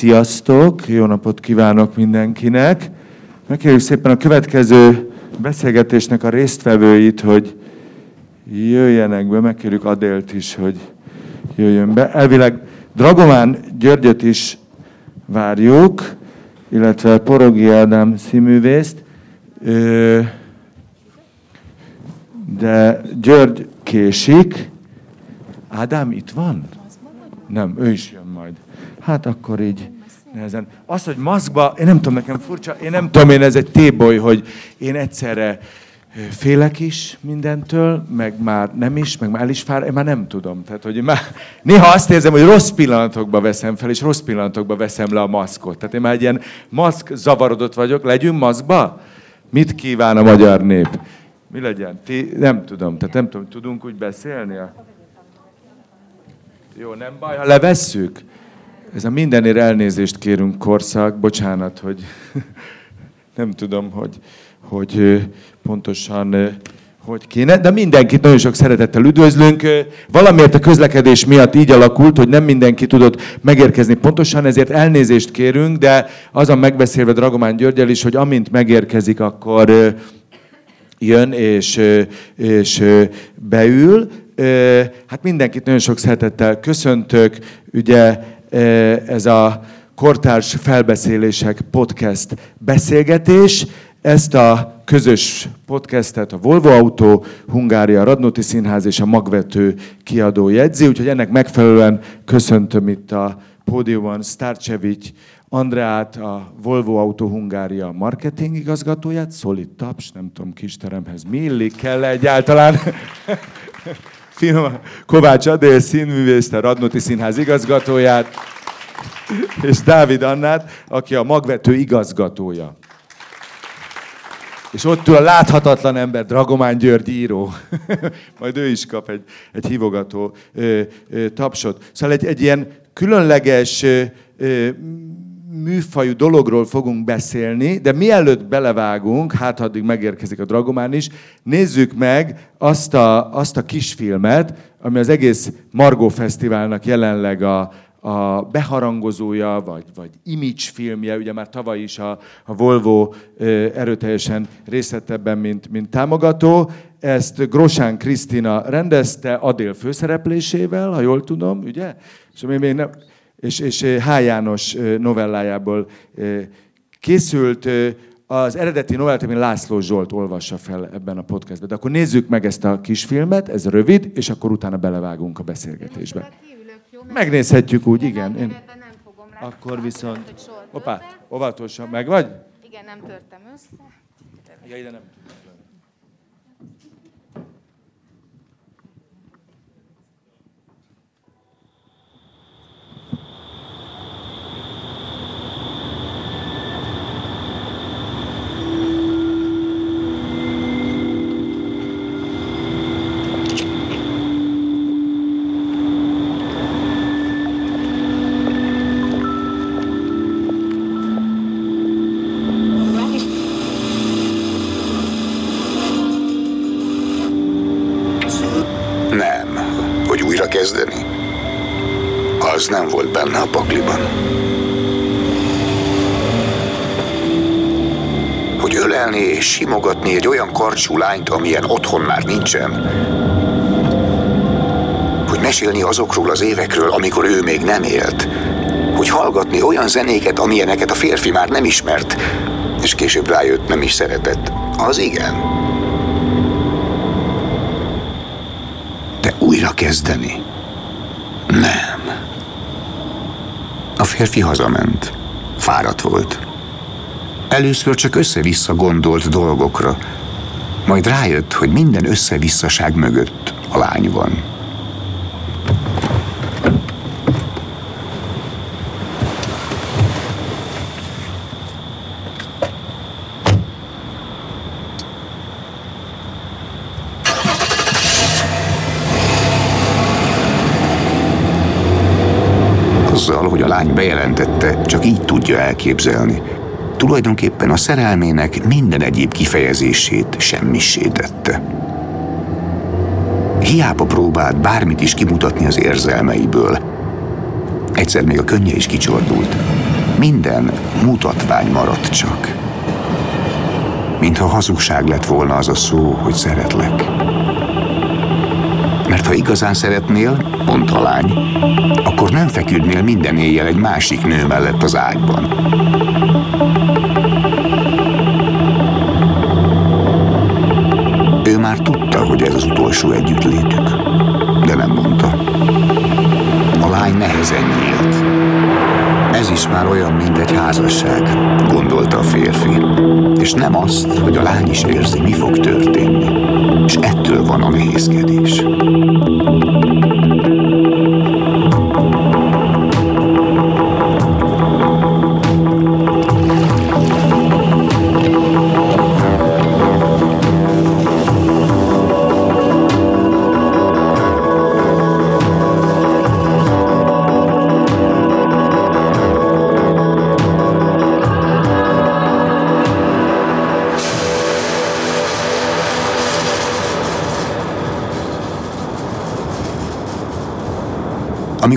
Sziasztok, jó napot kívánok mindenkinek. Megkérjük szépen a következő beszélgetésnek a résztvevőit, hogy jöjjenek be, megkérjük Adélt is, hogy jöjjön be. Elvileg Dragomán Györgyöt is várjuk, illetve Porogi Ádám színművészt. De György késik. Ádám itt van? Nem, ő is jön majd. Hát akkor így nehezen. Az, hogy maszkba, én nem tudom, nekem furcsa, én nem tudom, én ez egy téboly, hogy én egyszerre félek is mindentől, meg már nem is, meg már el is fár, én már nem tudom. Tehát, hogy már néha azt érzem, hogy rossz pillanatokba veszem fel, és rossz pillanatokba veszem le a maszkot. Tehát én már egy ilyen maszk zavarodott vagyok. Legyünk maszkba? Mit kíván a magyar nép? Mi legyen? Ti, nem tudom. Tehát nem tudom, tudunk úgy beszélni? Jó, nem baj, ha levesszük? Ez a mindenért elnézést kérünk korszak, bocsánat, hogy nem tudom, hogy, hogy pontosan hogy kéne, de mindenkit nagyon sok szeretettel üdvözlünk. Valamiért a közlekedés miatt így alakult, hogy nem mindenki tudott megérkezni pontosan, ezért elnézést kérünk, de azon megbeszélve Dragomán Györgyel is, hogy amint megérkezik, akkor jön és, és beül. Hát mindenkit nagyon sok szeretettel köszöntök. Ugye ez a Kortárs Felbeszélések podcast beszélgetés. Ezt a közös podcastet a Volvo Autó, Hungária Radnoti Színház és a Magvető kiadó jegyzi, úgyhogy ennek megfelelően köszöntöm itt a pódiumon Starcevic Andreát, a Volvo Autó Hungária marketing igazgatóját, szolid taps, nem tudom, kisteremhez mi illik, kell egyáltalán. Finom, Kovács Adél színművészt, a Radnoti Színház igazgatóját, és Dávid Annát, aki a magvető igazgatója. És ott ül a láthatatlan ember, Dragomán György író. Majd ő is kap egy, egy hívogató ö, ö, tapsot. Szóval egy, egy ilyen különleges ö, ö, műfajú dologról fogunk beszélni, de mielőtt belevágunk, hát addig megérkezik a Dragomán is, nézzük meg azt a, azt a kisfilmet, ami az egész Margó Fesztiválnak jelenleg a, a beharangozója, vagy, vagy image filmje, ugye már tavaly is a, a Volvo erőteljesen részt mint, mint támogató. Ezt Grosán Krisztina rendezte Adél főszereplésével, ha jól tudom, ugye? És még nem, és, és H. János novellájából készült. Az eredeti novellát, ami László Zsolt olvassa fel ebben a podcastben. De akkor nézzük meg ezt a kisfilmet, ez rövid, és akkor utána belevágunk a beszélgetésbe. Megnézhetjük úgy, igen. Én... Akkor viszont... Hoppá, óvatosan. Meg vagy? Igen, nem törtem össze. Ja, ide nem. És simogatni egy olyan karcsú lányt, amilyen otthon már nincsen. Hogy mesélni azokról az évekről, amikor ő még nem élt. Hogy hallgatni olyan zenéket, amilyeneket a férfi már nem ismert, és később rájött nem is szeretett. Az igen. újra kezdeni? Nem. A férfi hazament. Fáradt volt. Először csak össze-vissza gondolt dolgokra, majd rájött, hogy minden összevisszaság mögött a lány van. lány bejelentette, csak így tudja elképzelni. Tulajdonképpen a szerelmének minden egyéb kifejezését semmissé tette. Hiába próbált bármit is kimutatni az érzelmeiből. Egyszer még a könnye is kicsordult. Minden mutatvány maradt csak. Mintha hazugság lett volna az a szó, hogy szeretlek. Mert ha igazán szeretnél, mondta a lány, akkor nem feküdnél minden éjjel egy másik nő mellett az ágyban. Már tudta, hogy ez az utolsó együttlétük, de nem mondta. A lány nehezen nyílt. Ez is már olyan, mint egy házasság, gondolta a férfi. És nem azt, hogy a lány is érzi, mi fog történni. És ettől van a nehézkedés.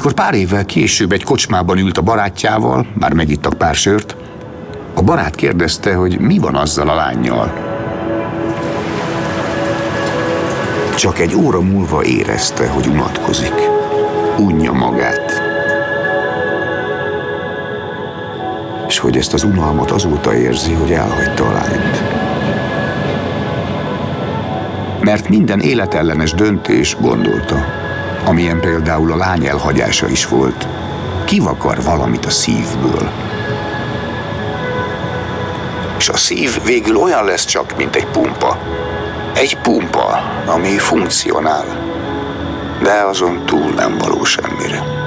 Amikor pár évvel később egy kocsmában ült a barátjával, már megittak pár sört, a barát kérdezte, hogy mi van azzal a lányjal. Csak egy óra múlva érezte, hogy unatkozik. Unja magát. És hogy ezt az unalmat azóta érzi, hogy elhagyta a lányt. Mert minden életellenes döntés, gondolta, amilyen például a lány elhagyása is volt, kivakar valamit a szívből. És a szív végül olyan lesz csak, mint egy pumpa. Egy pumpa, ami funkcionál, de azon túl nem való semmire.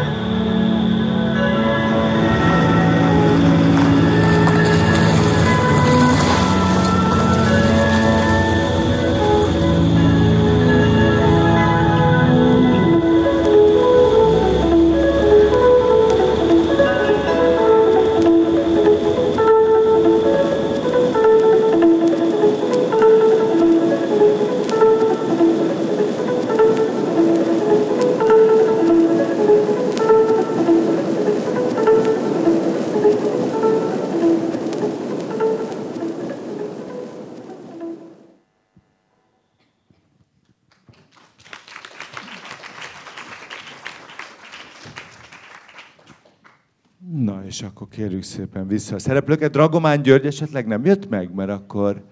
Akkor kérjük szépen vissza a szereplőket. Dragomán György esetleg nem jött meg, mert akkor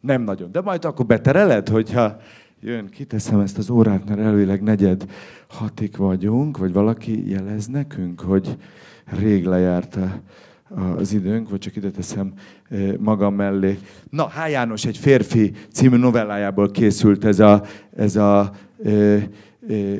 nem nagyon. De majd akkor betereled, hogyha jön, kiteszem ezt az órát, mert előleg negyed hatik vagyunk, vagy valaki jelez nekünk, hogy rég lejárt az időnk, vagy csak ide teszem magam mellé. Na, H. János egy férfi című novellájából készült ez a, ez a ö, ö,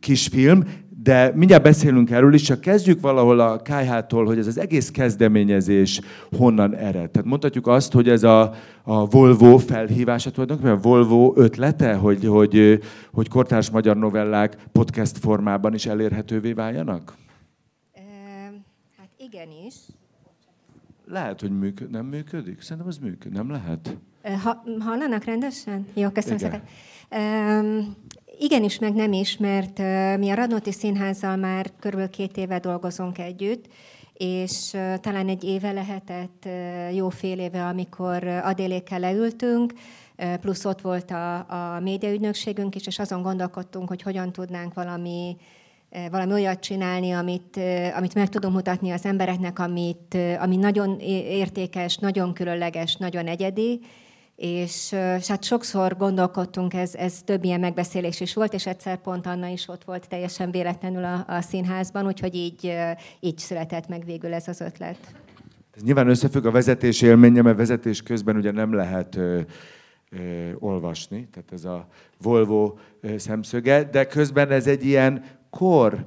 kisfilm, de mindjárt beszélünk erről is, csak kezdjük valahol a KH-tól, hogy ez az egész kezdeményezés honnan ered. Tehát mondhatjuk azt, hogy ez a, a Volvo felhívása tulajdonképpen, a Volvo ötlete, hogy, hogy, hogy kortárs magyar novellák podcast formában is elérhetővé váljanak? E, hát igenis. Lehet, hogy működ, nem működik? Szerintem az működik, nem lehet? Ha, hallanak rendesen? Jó, köszönöm szépen. Um, Igenis, meg nem is, mert mi a Radnóti Színházzal már körülbelül két éve dolgozunk együtt, és talán egy éve lehetett, jó fél éve, amikor Adélékkel leültünk, plusz ott volt a, a médiaügynökségünk is, és azon gondolkodtunk, hogy hogyan tudnánk valami, valami olyat csinálni, amit, amit meg tudunk mutatni az embereknek, amit, ami nagyon értékes, nagyon különleges, nagyon egyedi, és, és hát sokszor gondolkodtunk, ez, ez több ilyen megbeszélés is volt, és egyszer pont Anna is ott volt teljesen véletlenül a, a színházban, úgyhogy így, így született meg végül ez az ötlet. Ez nyilván összefügg a vezetés élménye, mert vezetés közben ugye nem lehet ö, ö, olvasni, tehát ez a Volvo ö, szemszöge, de közben ez egy ilyen kor,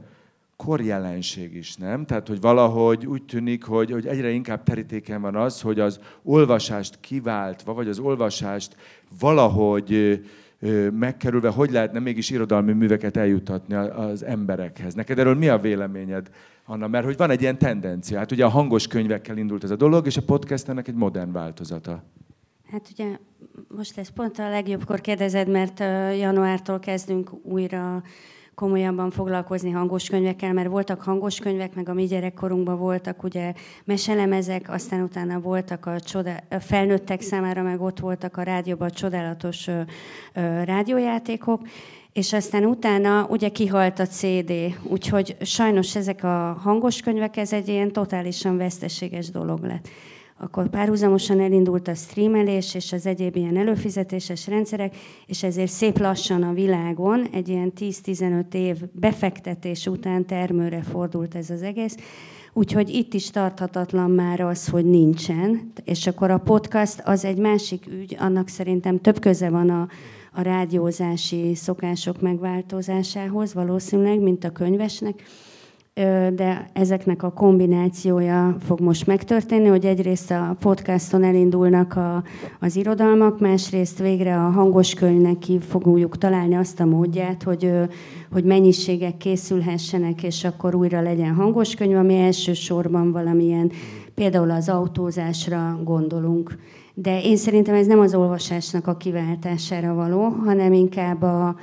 korjelenség is, nem? Tehát, hogy valahogy úgy tűnik, hogy, hogy egyre inkább terítéken van az, hogy az olvasást kiváltva, vagy az olvasást valahogy megkerülve, hogy lehetne mégis irodalmi műveket eljutatni az emberekhez. Neked erről mi a véleményed, Anna? Mert hogy van egy ilyen tendencia. Hát ugye a hangos könyvekkel indult ez a dolog, és a podcast ennek egy modern változata. Hát ugye most lesz pont a legjobbkor kérdezed, mert januártól kezdünk újra komolyabban foglalkozni hangos könyvekkel, mert voltak hangos könyvek, meg a mi gyerekkorunkban voltak ugye meselemezek, aztán utána voltak a, csoda, a felnőttek számára, meg ott voltak a rádióban csodálatos ö, ö, rádiójátékok, és aztán utána ugye kihalt a CD, úgyhogy sajnos ezek a hangos könyvek, ez egy ilyen totálisan veszteséges dolog lett. Akkor párhuzamosan elindult a streamelés és az egyéb ilyen előfizetéses rendszerek, és ezért szép lassan a világon egy ilyen 10-15 év befektetés után termőre fordult ez az egész. Úgyhogy itt is tarthatatlan már az, hogy nincsen. És akkor a podcast az egy másik ügy, annak szerintem több köze van a, a rádiózási szokások megváltozásához valószínűleg, mint a könyvesnek, de ezeknek a kombinációja fog most megtörténni, hogy egyrészt a podcaston elindulnak a, az irodalmak, másrészt végre a hangos könyvnek ki fogjuk találni azt a módját, hogy, hogy mennyiségek készülhessenek, és akkor újra legyen hangos könyv, ami elsősorban valamilyen, például az autózásra gondolunk. De én szerintem ez nem az olvasásnak a kiváltására való, hanem inkább a,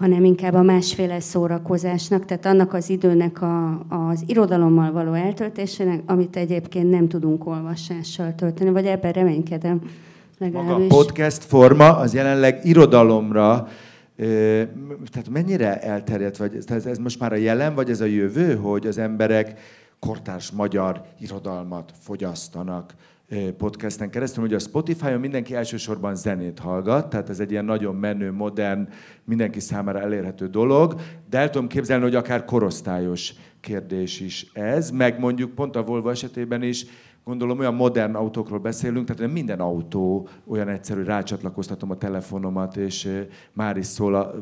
hanem inkább a másféle szórakozásnak, tehát annak az időnek a, az irodalommal való eltöltésének, amit egyébként nem tudunk olvasással tölteni, vagy ebben reménykedem. Legalábbis. Maga a podcast forma az jelenleg irodalomra tehát mennyire elterjedt, vagy ez, ez most már a jelen, vagy ez a jövő, hogy az emberek kortárs magyar irodalmat fogyasztanak podcasten keresztül. Ugye a Spotify-on mindenki elsősorban zenét hallgat, tehát ez egy ilyen nagyon menő, modern, mindenki számára elérhető dolog, de el tudom képzelni, hogy akár korosztályos kérdés is ez, meg mondjuk pont a Volvo esetében is gondolom olyan modern autókról beszélünk, tehát nem minden autó olyan egyszerű, rácsatlakoztatom a telefonomat, és már is szól a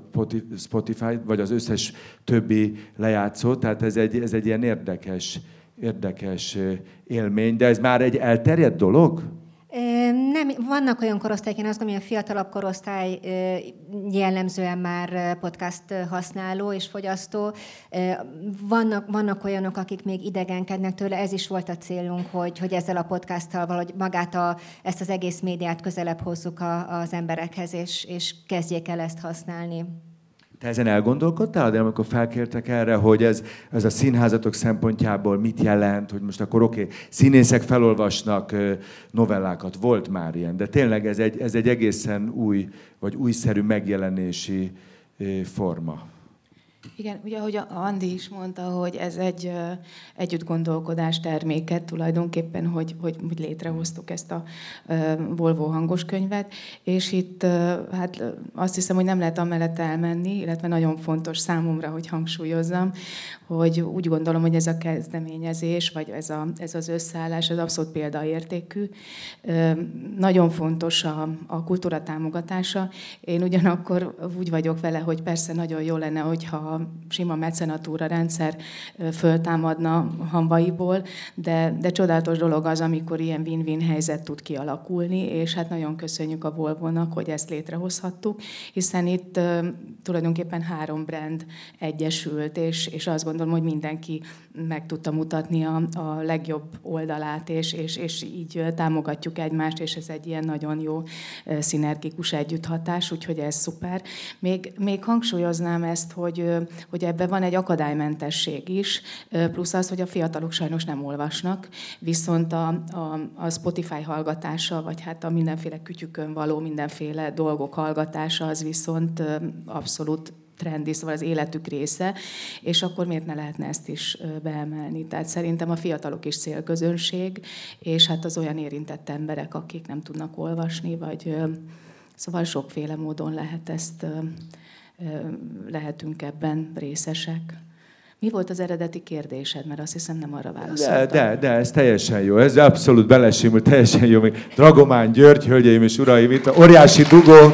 Spotify, vagy az összes többi lejátszó, tehát ez egy, ez egy ilyen érdekes érdekes élmény, de ez már egy elterjedt dolog? Nem, vannak olyan korosztályok, én azt gondolom, hogy a fiatalabb korosztály jellemzően már podcast használó és fogyasztó. Vannak, vannak olyanok, akik még idegenkednek tőle, ez is volt a célunk, hogy, hogy ezzel a podcasttal valahogy magát a, ezt az egész médiát közelebb hozzuk a, az emberekhez, és, és kezdjék el ezt használni. Te ezen elgondolkodtál, de amikor felkértek erre, hogy ez, ez a színházatok szempontjából mit jelent, hogy most akkor oké, okay, színészek felolvasnak novellákat, volt már ilyen, de tényleg ez egy, ez egy egészen új, vagy újszerű megjelenési forma. Igen, ugye ahogy Andi is mondta, hogy ez egy együtt gondolkodás terméket tulajdonképpen, hogy, hogy, hogy létrehoztuk ezt a Volvo hangos könyvet, és itt hát azt hiszem, hogy nem lehet amellett elmenni, illetve nagyon fontos számomra, hogy hangsúlyozzam, hogy úgy gondolom, hogy ez a kezdeményezés, vagy ez, a, ez az összeállás, ez abszolút példaértékű. Nagyon fontos a, a kultúra támogatása. Én ugyanakkor úgy vagyok vele, hogy persze nagyon jó lenne, hogyha sima mecenatúra rendszer föltámadna hambaiból, de, de csodálatos dolog az, amikor ilyen win-win helyzet tud kialakulni, és hát nagyon köszönjük a Volvo-nak, hogy ezt létrehozhattuk, hiszen itt tulajdonképpen három brand egyesült, és, és azt gondolom, hogy mindenki meg tudta mutatni a, a legjobb oldalát, és, és, és így támogatjuk egymást, és ez egy ilyen nagyon jó szinergikus együtthatás, úgyhogy ez szuper. Még, még hangsúlyoznám ezt, hogy, hogy ebben van egy akadálymentesség is, plusz az, hogy a fiatalok sajnos nem olvasnak, viszont a, a, a Spotify hallgatása, vagy hát a mindenféle kütyükön való mindenféle dolgok hallgatása, az viszont abszolút trendi, szóval az életük része, és akkor miért ne lehetne ezt is beemelni? Tehát szerintem a fiatalok is célközönség, és hát az olyan érintett emberek, akik nem tudnak olvasni, vagy szóval sokféle módon lehet ezt, lehetünk ebben részesek. Mi volt az eredeti kérdésed? Mert azt hiszem nem arra válaszoltam. De, de, de ez teljesen jó. Ez abszolút belesimul, teljesen jó. Dragomán György, hölgyeim és uraim, itt óriási dugó.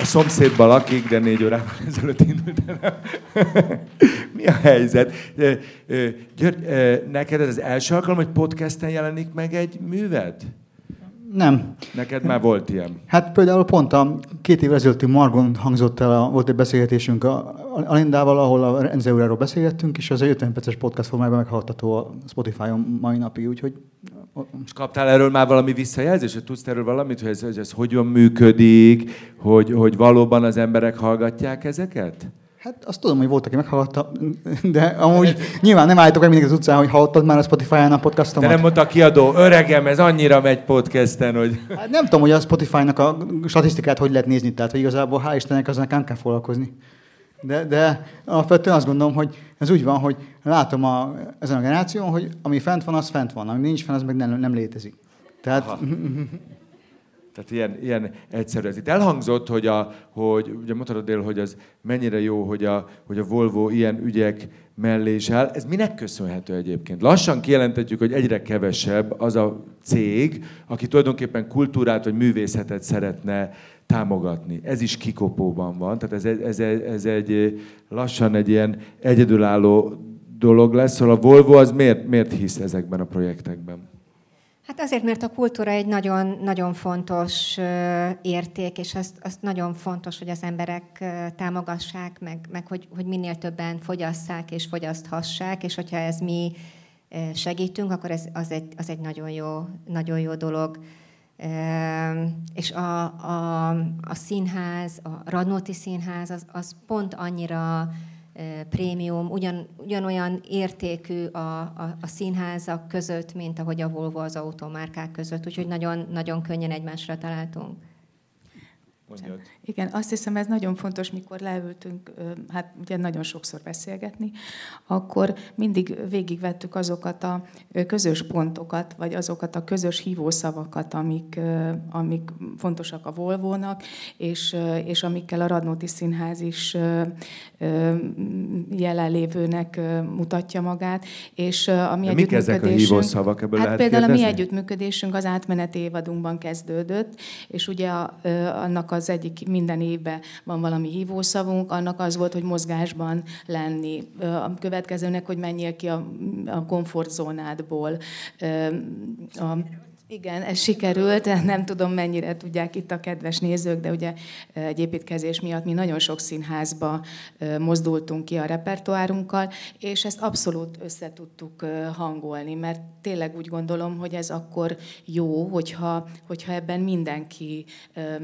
A szomszédban lakik, de négy órával ezelőtt indult el. Mi a helyzet? György, neked ez az első alkalom, hogy podcasten jelenik meg egy műved? Nem. Neked már volt ilyen? Hát például pont a két évvel ezelőtti Margon hangzott el, a, volt egy beszélgetésünk a Alindával, ahol a Renzeuráról beszélgettünk, és az egy 50 perces podcast formában meghallgatható a Spotify-on mai napig, úgyhogy... És kaptál erről már valami visszajelzést, hogy tudsz erről valamit, hogy ez, ez, ez hogyan működik, hogy, hogy valóban az emberek hallgatják ezeket? Hát azt tudom, hogy volt, aki meghallgatta, de amúgy nyilván nem állítok meg mindig az utcán, hogy hallottad már a Spotify-on a podcastomat. De nem mondta a kiadó, öregem, ez annyira megy podcasten, hogy... Hát nem tudom, hogy a Spotify-nak a statisztikát hogy lehet nézni, tehát hogy igazából hál' Istennek azzal nem kell foglalkozni. De, de alapvetően azt gondolom, hogy ez úgy van, hogy látom a, ezen a generáción, hogy ami fent van, az fent van, ami nincs fent, az meg nem, nem létezik. Tehát. Tehát ilyen, ilyen egyszerű ez. Itt elhangzott, hogy, a, hogy ugye mondtad Dél, hogy az mennyire jó, hogy a, hogy a Volvo ilyen ügyek mellé is áll. Ez minek köszönhető egyébként? Lassan kijelentetjük, hogy egyre kevesebb az a cég, aki tulajdonképpen kultúrát vagy művészetet szeretne támogatni. Ez is kikopóban van, tehát ez, ez, ez, ez egy lassan egy ilyen egyedülálló dolog lesz. Szóval a Volvo az miért, miért hisz ezekben a projektekben? Hát azért, mert a kultúra egy nagyon, nagyon fontos érték, és azt, azt nagyon fontos, hogy az emberek támogassák, meg, meg hogy, hogy minél többen fogyasszák és fogyaszthassák, és hogyha ez mi segítünk, akkor ez az egy, az egy nagyon, jó, nagyon jó dolog. És a, a, a színház, a Radnóti Színház, az, az pont annyira prémium, ugyan, ugyanolyan értékű a, a, a színházak között, mint ahogy a Volvo az automárkák között, úgyhogy nagyon, nagyon könnyen egymásra találtunk. Mondjad. Igen, azt hiszem ez nagyon fontos, mikor leültünk, hát ugye nagyon sokszor beszélgetni, akkor mindig végigvettük azokat a közös pontokat, vagy azokat a közös hívószavakat, amik, amik fontosak a Volvónak, és, és amikkel a Radnóti Színház is jelenlévőnek mutatja magát. És a mi De mik ezek a hívószavak? Ebből hát például kérdezni? a mi együttműködésünk az átmeneti évadunkban kezdődött, és ugye a, annak az egyik minden évben van valami hívószavunk, annak az volt, hogy mozgásban lenni. A következőnek, hogy menjél ki a, a komfortzónádból. A, igen, ez sikerült, nem tudom mennyire tudják itt a kedves nézők, de ugye egy építkezés miatt mi nagyon sok színházba mozdultunk ki a repertoárunkkal, és ezt abszolút össze tudtuk hangolni, mert tényleg úgy gondolom, hogy ez akkor jó, hogyha, hogyha ebben mindenki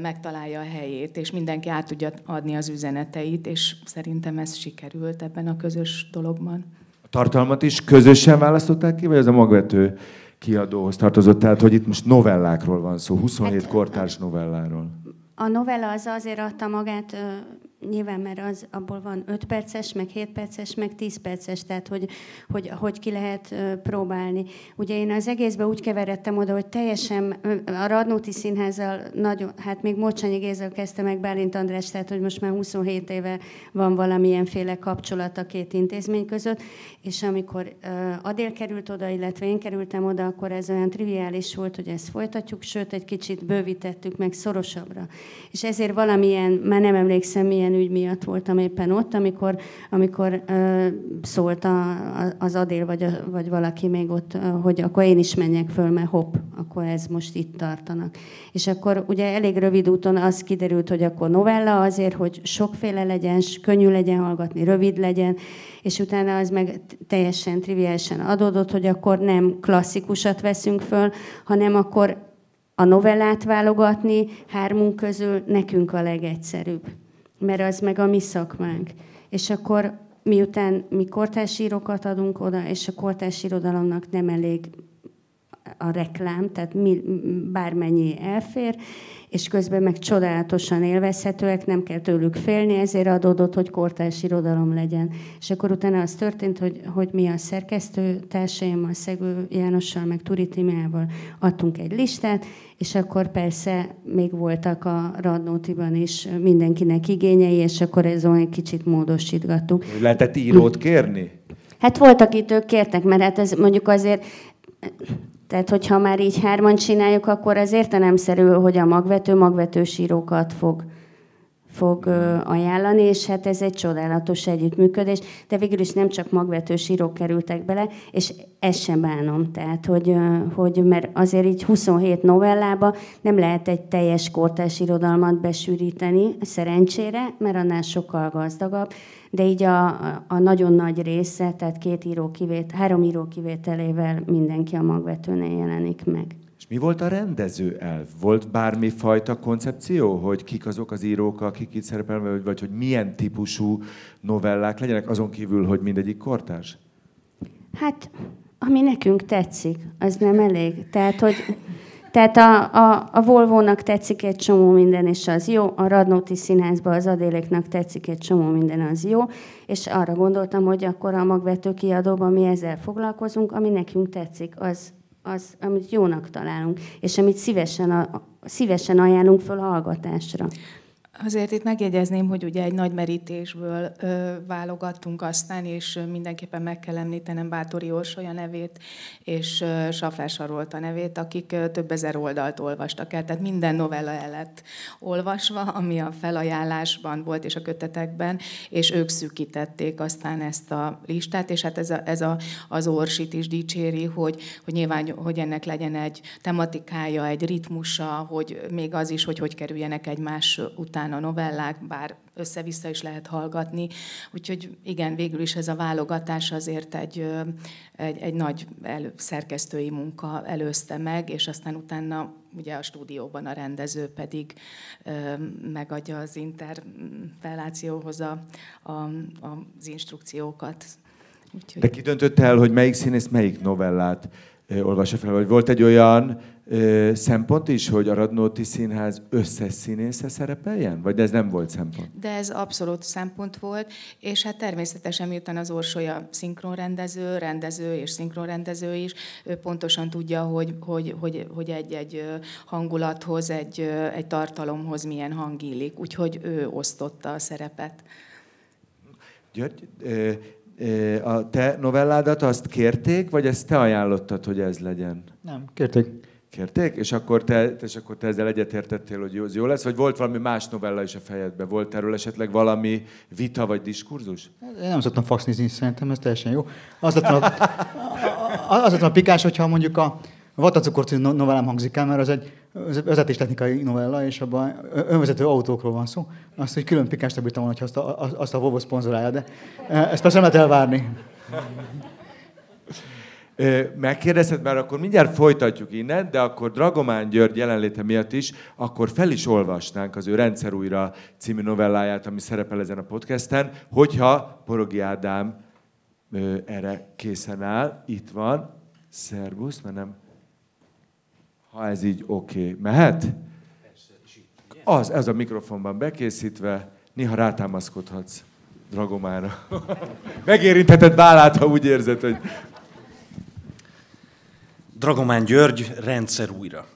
megtalálja a helyét, és mindenki át tudja adni az üzeneteit, és szerintem ez sikerült ebben a közös dologban. A tartalmat is közösen választották ki, vagy ez a magvető kiadóhoz tartozott, tehát hogy itt most novellákról van szó, 27 hát, kortárs novelláról. A novella az azért adta magát nyilván, mert az, abból van 5 perces, meg 7 perces, meg 10 perces, tehát hogy, hogy, hogy ki lehet próbálni. Ugye én az egészben úgy keveredtem oda, hogy teljesen a Radnóti Színházzal nagyon, hát még Mocsányi Gézel kezdte meg Bálint András, tehát hogy most már 27 éve van valamilyenféle kapcsolat a két intézmény között, és amikor Adél került oda, illetve én kerültem oda, akkor ez olyan triviális volt, hogy ezt folytatjuk, sőt, egy kicsit bővítettük meg szorosabbra. És ezért valamilyen, már nem emlékszem, milyen ügy miatt voltam éppen ott, amikor, amikor uh, szólt a, az Adél, vagy, a, vagy valaki még ott, hogy akkor én is menjek föl, mert hopp, akkor ez most itt tartanak. És akkor ugye elég rövid úton az kiderült, hogy akkor novella azért, hogy sokféle legyen, könnyű legyen hallgatni, rövid legyen, és utána az meg teljesen triviálisan adódott, hogy akkor nem klasszikusat veszünk föl, hanem akkor a novellát válogatni hármunk közül nekünk a legegyszerűbb mert az meg a mi szakmánk. És akkor miután mi kortársírókat adunk oda, és a kortárs nem elég a reklám, tehát mi, bármennyi elfér, és közben meg csodálatosan élvezhetőek, nem kell tőlük félni, ezért adódott, hogy kortárs irodalom legyen. És akkor utána az történt, hogy, hogy mi a szerkesztő társaimmal, Szegő Jánossal, meg Turi Tímeával adtunk egy listát, és akkor persze még voltak a Radnótiban is mindenkinek igényei, és akkor ez egy kicsit módosítgattuk. Lehetett írót kérni? Hát voltak itt ők kértek, mert hát ez mondjuk azért tehát, hogyha már így hárman csináljuk, akkor az értelemszerű, hogy a magvető magvetősírókat fog fog ajánlani, és hát ez egy csodálatos együttműködés, de végül is nem csak magvetős írók kerültek bele, és ezt sem bánom, tehát, hogy, hogy mert azért így 27 novellába nem lehet egy teljes kortás irodalmat besűríteni, szerencsére, mert annál sokkal gazdagabb, de így a, a nagyon nagy része, tehát két író kivét, három író kivételével mindenki a magvetőnél jelenik meg. És mi volt a rendező elv? Volt bármi fajta koncepció, hogy kik azok az írók, akik itt szerepelnek, vagy, hogy milyen típusú novellák legyenek, azon kívül, hogy mindegyik kortárs? Hát, ami nekünk tetszik, az nem elég. Tehát, hogy tehát a, a, a Volvo-nak tetszik egy csomó minden, és az jó, a Radnóti Színházban az Adéléknak tetszik egy csomó minden, az jó, és arra gondoltam, hogy akkor a magvető kiadóban mi ezzel foglalkozunk, ami nekünk tetszik, az, az amit jónak találunk, és amit szívesen, a, szívesen ajánlunk föl hallgatásra. Azért itt megjegyezném, hogy ugye egy nagy merítésből ö, válogattunk aztán, és mindenképpen meg kell említenem Bátori Orsolya nevét, és ö, Sarolta nevét, akik ö, több ezer oldalt olvastak el, tehát minden novella el lett olvasva, ami a felajánlásban volt, és a kötetekben, és ők szűkítették aztán ezt a listát, és hát ez, a, ez a, az Orsit is dicséri, hogy, hogy nyilván, hogy ennek legyen egy tematikája, egy ritmusa, hogy még az is, hogy hogy kerüljenek egymás után a novellák, bár össze-vissza is lehet hallgatni. Úgyhogy igen, végül is ez a válogatás azért egy, egy, egy nagy elő, szerkesztői munka előzte meg, és aztán utána ugye a stúdióban a rendező pedig ö, megadja az interpellációhoz a, a, az instrukciókat. Úgyhogy... De ki döntött el, hogy melyik színész melyik novellát olvassa fel? Vagy volt egy olyan ö, szempont is, hogy a Radnóti Színház összes színésze szerepeljen? Vagy ez nem volt szempont? De ez abszolút szempont volt, és hát természetesen miután az Orsolya szinkronrendező, rendező és szinkronrendező is, ő pontosan tudja, hogy, hogy, hogy, hogy egy-egy hangulathoz, egy, egy tartalomhoz milyen hang illik. Úgyhogy ő osztotta a szerepet. György, a te novelládat azt kérték, vagy ezt te ajánlottad, hogy ez legyen? Nem, kérték. Kérték? És akkor te, és akkor te ezzel egyetértettél, hogy jó, jó lesz? Vagy volt valami más novella is a fejedben? Volt erről esetleg valami vita vagy diskurzus? Én nem szoktam faxnizni, szerintem ez teljesen jó. Az lett a, az lett a pikás, hogyha mondjuk a Vatacukor című novellám hangzik el, mert az egy vezetéstechnikai novella, és abban önvezető autókról van szó. Azt, hogy külön pikást bírtam volna, hogy azt a, azt a Volvo szponzorálja, de ezt persze nem lehet elvárni. Megkérdezted, mert akkor mindjárt folytatjuk innen, de akkor Dragomán György jelenléte miatt is, akkor fel is olvasnánk az ő Rendszer újra című novelláját, ami szerepel ezen a podcasten, hogyha Porogi Ádám erre készen áll. Itt van. Szervusz, mert nem... Ha ez így oké. Okay. Mehet? Az, ez a mikrofonban bekészítve. Néha rátámaszkodhatsz Dragomára. Megérintheted vállát, ha úgy érzed, hogy Dragomán György, rendszer újra.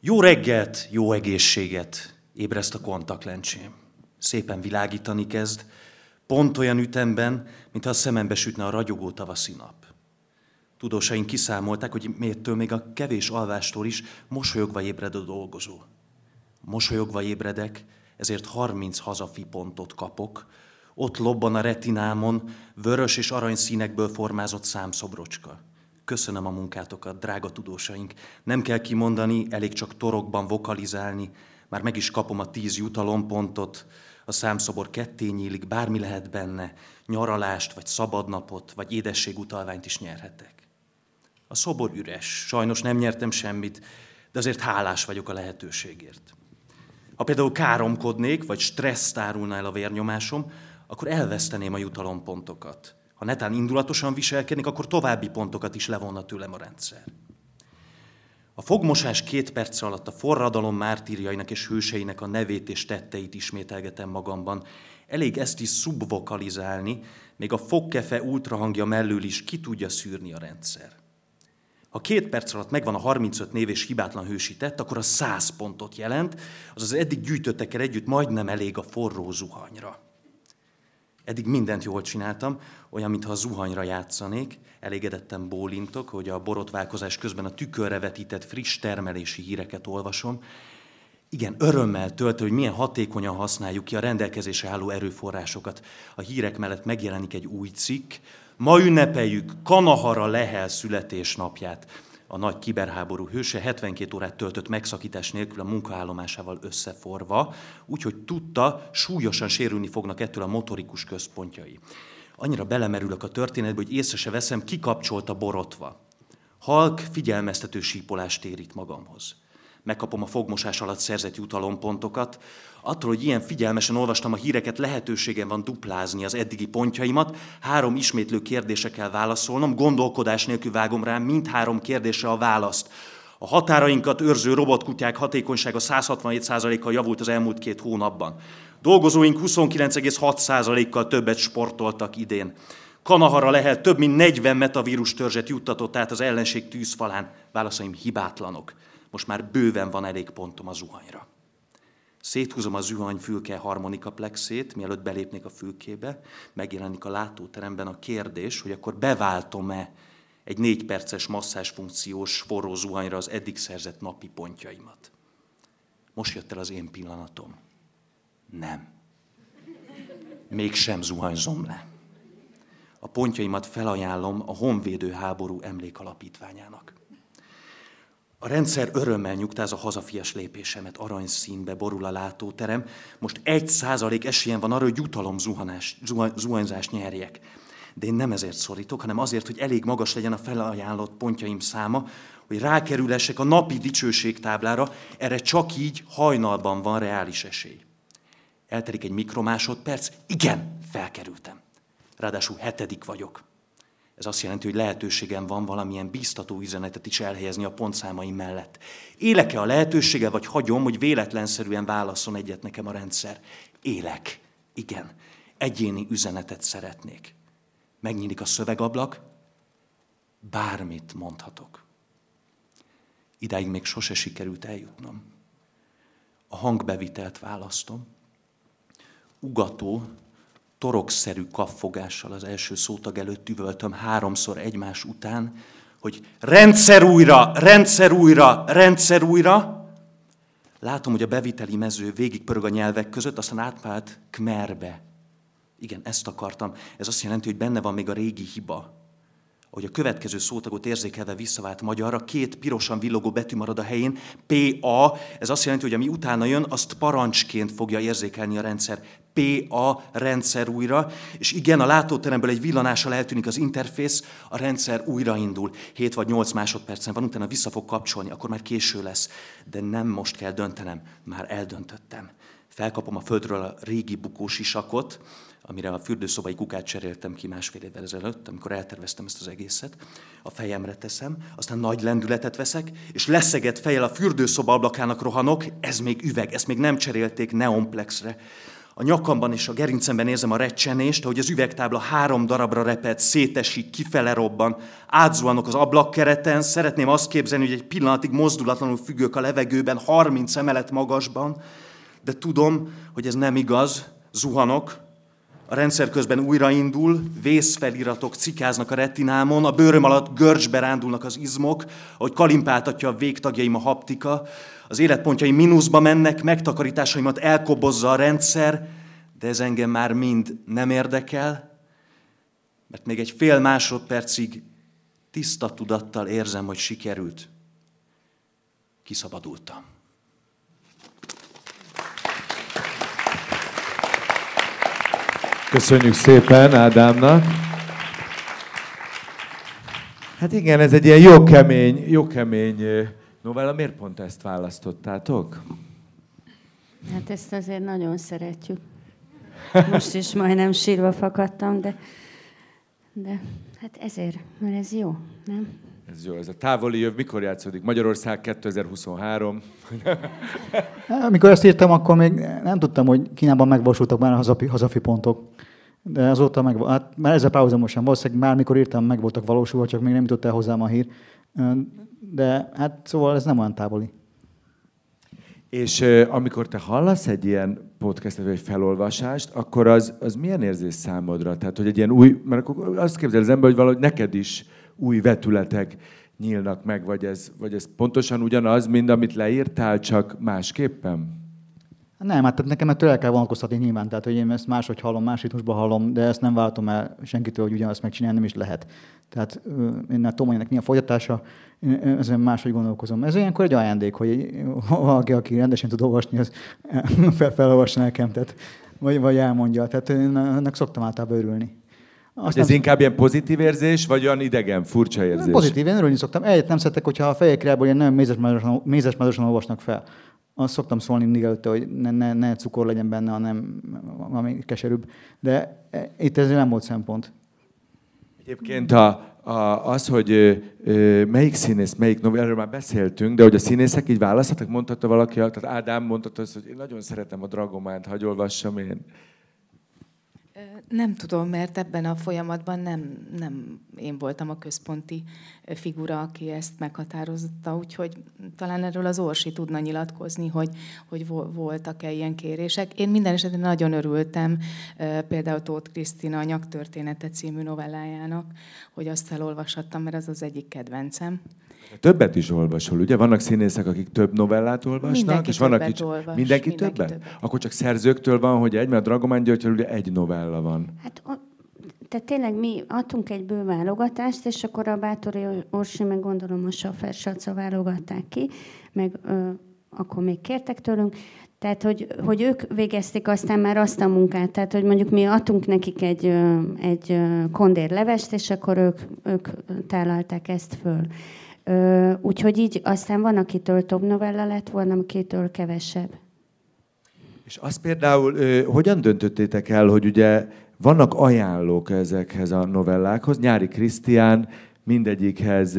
Jó reggelt, jó egészséget ébreszt a kontaktlencsém. Szépen világítani kezd, pont olyan ütemben, mintha a szemembe sütne a ragyogó tavaszi nap. Tudósaink kiszámolták, hogy miértől még a kevés alvástól is mosolyogva ébred a dolgozó. Mosolyogva ébredek, ezért 30 hazafi pontot kapok, ott lobban a retinámon vörös és arany színekből formázott számszobrocska. Köszönöm a munkátokat, drága tudósaink. Nem kell kimondani, elég csak torokban vokalizálni. Már meg is kapom a tíz jutalompontot. A számszobor ketté nyílik, bármi lehet benne. Nyaralást, vagy szabadnapot, vagy édességutalványt is nyerhetek. A szobor üres, sajnos nem nyertem semmit, de azért hálás vagyok a lehetőségért. Ha például káromkodnék, vagy stresszt árulna el a vérnyomásom, akkor elveszteném a jutalompontokat. Ha netán indulatosan viselkednék, akkor további pontokat is levonna tőlem a rendszer. A fogmosás két perc alatt a forradalom mártírjainak és hőseinek a nevét és tetteit ismételgetem magamban. Elég ezt is szubvokalizálni, még a fogkefe ultrahangja mellől is ki tudja szűrni a rendszer. Ha két perc alatt megvan a 35 név és hibátlan hősi tett, akkor a 100 pontot jelent, azaz eddig gyűjtöttekkel együtt majdnem elég a forró zuhanyra. Eddig mindent jól csináltam, olyan, mintha a zuhanyra játszanék. Elégedetten bólintok, hogy a borotválkozás közben a tükörre vetített friss termelési híreket olvasom. Igen, örömmel tölt, hogy milyen hatékonyan használjuk ki a rendelkezésre álló erőforrásokat. A hírek mellett megjelenik egy új cikk. Ma ünnepeljük Kanahara Lehel születésnapját a nagy kiberháború hőse 72 órát töltött megszakítás nélkül a munkaállomásával összeforva, úgyhogy tudta, súlyosan sérülni fognak ettől a motorikus központjai. Annyira belemerülök a történetbe, hogy észre se veszem, kikapcsolta borotva. Halk figyelmeztető sípolást térít magamhoz. Megkapom a fogmosás alatt szerzett jutalompontokat. Attól, hogy ilyen figyelmesen olvastam a híreket, lehetőségem van duplázni az eddigi pontjaimat. Három ismétlő kérdése kell válaszolnom, gondolkodás nélkül vágom rá mindhárom kérdésre a választ. A határainkat őrző robotkutyák hatékonysága 167%-kal javult az elmúlt két hónapban. Dolgozóink 29,6%-kal többet sportoltak idén. Kanahara lehet több mint 40 metavírus törzset juttatott át az ellenség tűzfalán. Válaszaim hibátlanok. Most már bőven van elég pontom a zuhanyra. Széthúzom a zuhany fülke harmonika plexét, mielőtt belépnék a fülkébe, megjelenik a látóteremben a kérdés, hogy akkor beváltom-e egy négy perces masszás funkciós forró zuhanyra az eddig szerzett napi pontjaimat. Most jött el az én pillanatom. Nem. Mégsem zuhanyzom le. A pontjaimat felajánlom a Honvédő háború emlékalapítványának. A rendszer örömmel nyugtáz a hazafias lépésemet, aranyszínbe borul a látóterem. Most egy százalék esélyen van arra, hogy jutalom zuhanás, zuhanyzást nyerjek. De én nem ezért szorítok, hanem azért, hogy elég magas legyen a felajánlott pontjaim száma, hogy rákerülhessek a napi dicsőségtáblára, erre csak így hajnalban van reális esély. Elterik egy mikromásodperc, igen, felkerültem. Ráadásul hetedik vagyok. Ez azt jelenti, hogy lehetőségem van valamilyen bíztató üzenetet is elhelyezni a pontszámaim mellett. Élek-e a lehetősége, vagy hagyom, hogy véletlenszerűen válaszol egyet nekem a rendszer? Élek. Igen. Egyéni üzenetet szeretnék. Megnyílik a szövegablak, bármit mondhatok. Idáig még sose sikerült eljutnom. A hangbevitelt választom. Ugató, torokszerű kapfogással az első szótag előtt üvöltöm háromszor egymás után, hogy rendszer újra, rendszer újra, rendszer újra. Látom, hogy a beviteli mező végigpörög a nyelvek között, aztán átvált Kmerbe. Igen, ezt akartam. Ez azt jelenti, hogy benne van még a régi hiba hogy a következő szótagot érzékelve visszavált magyarra, két pirosan villogó betű marad a helyén, PA, ez azt jelenti, hogy ami utána jön, azt parancsként fogja érzékelni a rendszer. PA rendszer újra, és igen, a látóteremből egy villanással eltűnik az interfész, a rendszer újraindul. 7 vagy 8 másodpercen van, utána vissza fog kapcsolni, akkor már késő lesz. De nem most kell döntenem, már eldöntöttem. Felkapom a földről a régi bukós isakot, amire a fürdőszobai kukát cseréltem ki másfél évvel ezelőtt, amikor elterveztem ezt az egészet. A fejemre teszem, aztán nagy lendületet veszek, és leszegett fejjel a fürdőszoba ablakának rohanok, ez még üveg, ezt még nem cserélték neonplexre. A nyakamban és a gerincemben érzem a recsenést, ahogy az üvegtábla három darabra reped, szétesik, kifele robban. Átzuhanok az ablakkereten, szeretném azt képzelni, hogy egy pillanatig mozdulatlanul függök a levegőben, 30 emelet magasban, de tudom, hogy ez nem igaz, zuhanok, a rendszer közben újraindul, vészfeliratok cikáznak a retinámon, a bőröm alatt görcsbe rándulnak az izmok, ahogy kalimpáltatja a végtagjaim a haptika, az életpontjaim mínuszba mennek, megtakarításaimat elkobozza a rendszer, de ez engem már mind nem érdekel, mert még egy fél másodpercig tiszta tudattal érzem, hogy sikerült. Kiszabadultam. Köszönjük szépen Ádámnak. Hát igen, ez egy ilyen jó kemény, jó kemény novella. Miért pont ezt választottátok? Hát ezt azért nagyon szeretjük. Most is majdnem sírva fakadtam, de, de hát ezért, mert ez jó, nem? Ez jó, ez a távoli jöv, mikor játszódik? Magyarország 2023. Amikor ezt írtam, akkor még nem tudtam, hogy Kínában megvalósultak már a hazafi, hazafi pontok. De azóta meg, hát már ezzel párhuzamosan valószínűleg már mikor írtam, meg voltak valósulva, csak még nem jutott el hozzám a hír. De hát szóval ez nem olyan távoli. És amikor te hallasz egy ilyen podcastet, vagy felolvasást, akkor az, az milyen érzés számodra? Tehát, hogy egy ilyen új, mert akkor azt képzel az ember, hogy valahogy neked is új vetületek nyílnak meg, vagy ez, vagy ez pontosan ugyanaz, mint amit leírtál, csak másképpen? Nem, hát nekem ettől el kell vonatkoztatni nyilván, tehát hogy én ezt máshogy hallom, más ritmusban hallom, de ezt nem váltom el senkitől, hogy ugyanazt megcsinálni, nem is lehet. Tehát én a Tomainak mi a folytatása, ezen máshogy gondolkozom. Ez olyankor egy ajándék, hogy valaki, aki rendesen tud olvasni, az fel, felolvassa nekem, tehát, vagy, vagy elmondja. Tehát én ennek szoktam általában örülni. Azt ez nem... inkább ilyen pozitív érzés, vagy olyan idegen, furcsa érzés? Pozitív, én örülni szoktam. Egyet nem szeretek, hogyha a fejekre ilyen nem mézesmádosan olvasnak fel. Azt szoktam szólni mindig előtte, hogy ne, ne, ne cukor legyen benne, hanem valami keserűbb. De e, itt ez nem volt szempont. Egyébként a, a, az, hogy ö, melyik színész, melyik novella, erről már beszéltünk, de hogy a színészek így választhatok, mondhatta valaki, tehát Ádám mondhatta hogy én nagyon szeretem a Dragománt, hagyj olvassam én. Nem tudom, mert ebben a folyamatban nem, nem én voltam a központi figura, aki ezt meghatározta, úgyhogy talán erről az Orsi tudna nyilatkozni, hogy, hogy voltak-e ilyen kérések. Én minden esetben nagyon örültem például Tóth Krisztina Nyaktörténete című novellájának, hogy azt felolvashattam, mert az az egyik kedvencem. Többet is olvasol, ugye? Vannak színészek, akik több novellát olvasnak, mindenki és vannak is olvas, mindenki, mindenki többet? többet? Akkor csak szerzőktől van, hogy egy, mert a Dragomán Györgyről ugye egy novella van. Hát tehát tényleg mi adtunk egy bő válogatást, és akkor a Bátori Orsi, meg gondolom a Safer Saca válogatták ki, meg ö, akkor még kértek tőlünk. Tehát, hogy, hogy ők végezték aztán már azt a munkát, tehát, hogy mondjuk mi adtunk nekik egy, egy kondér levest, és akkor ők, ők tálalták ezt föl. Úgyhogy így aztán van, akitől több novella lett volna, akitől kevesebb. És azt például, hogyan döntöttétek el, hogy ugye vannak ajánlók ezekhez a novellákhoz? Nyári Krisztián mindegyikhez